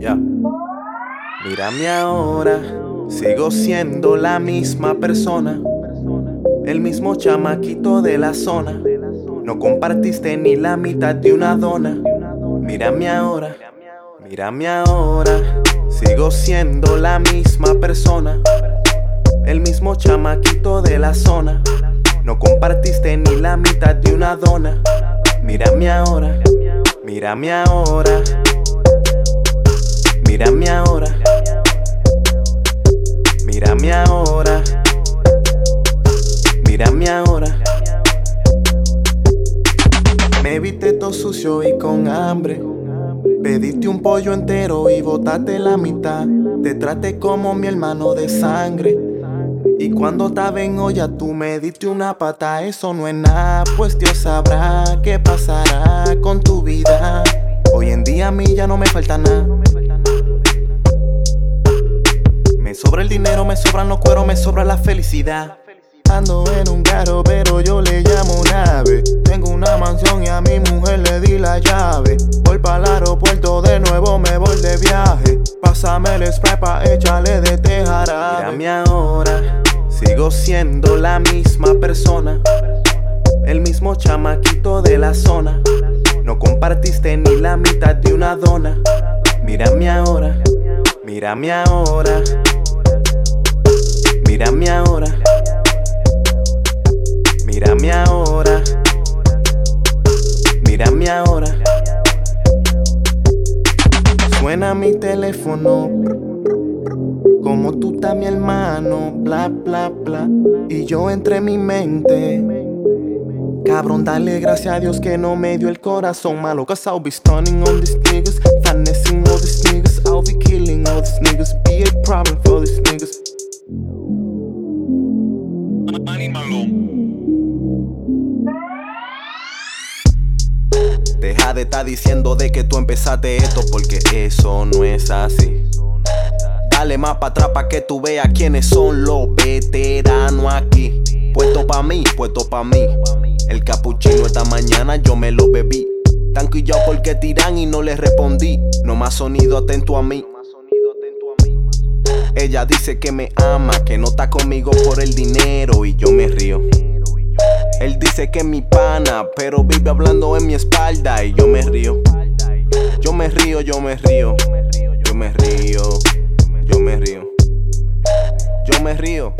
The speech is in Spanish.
Ya. Mírame ahora, sigo siendo la misma persona, el mismo chamaquito de la zona. No compartiste ni la mitad de una dona. Mírame ahora, mírame ahora, sigo siendo la misma persona, el mismo chamaquito de la zona. No compartiste ni la mitad de una dona. Mírame ahora, mírame ahora. Mírame ahora. Mírame ahora. Mírame ahora. Me viste todo sucio y con hambre. Pediste un pollo entero y botaste la mitad. Te traté como mi hermano de sangre. Y cuando estaba en olla tú me diste una pata, eso no es nada, pues Dios sabrá qué pasará con tu vida. Hoy en día a mí ya no me falta nada. Me sobra el dinero, me sobran los cueros, me sobra la felicidad. Ando en un carro, pero yo le llamo nave. Tengo una mansión y a mi mujer le di la llave. Voy para el aeropuerto de nuevo, me voy de viaje. Pásame el spray pa' echarle de tejara. Mírame ahora, sigo siendo la misma persona. El mismo chamaquito de la zona. No compartiste ni la mitad de una dona. Mírame ahora, mírame ahora. Mírame ahora. Mírame ahora. Mírame ahora. Suena mi teléfono. Como tú estás mi hermano, bla bla bla. Y yo entre mi mente. Cabrón, dale gracias a Dios que no me dio el corazón malo. Cause I'll be stunning on these niggas, finessing all these niggas. I'll be killing all these niggas, be a problem for these niggas. Deja de estar diciendo de que tú empezaste esto porque eso no es así. Dale más para atrás pa' que tú veas quiénes son los veteranos aquí. Puesto pa' mí, puesto pa' mí. El capuchino esta mañana yo me lo bebí. Tan yo porque tiran y no les respondí. No más sonido atento a mí. Ella dice que me ama, que no está conmigo por el dinero y yo me río. Él dice que mi pana, pero vive hablando en mi espalda y yo me río. Yo me río, yo me río. Yo me río. Yo me río. Yo me río.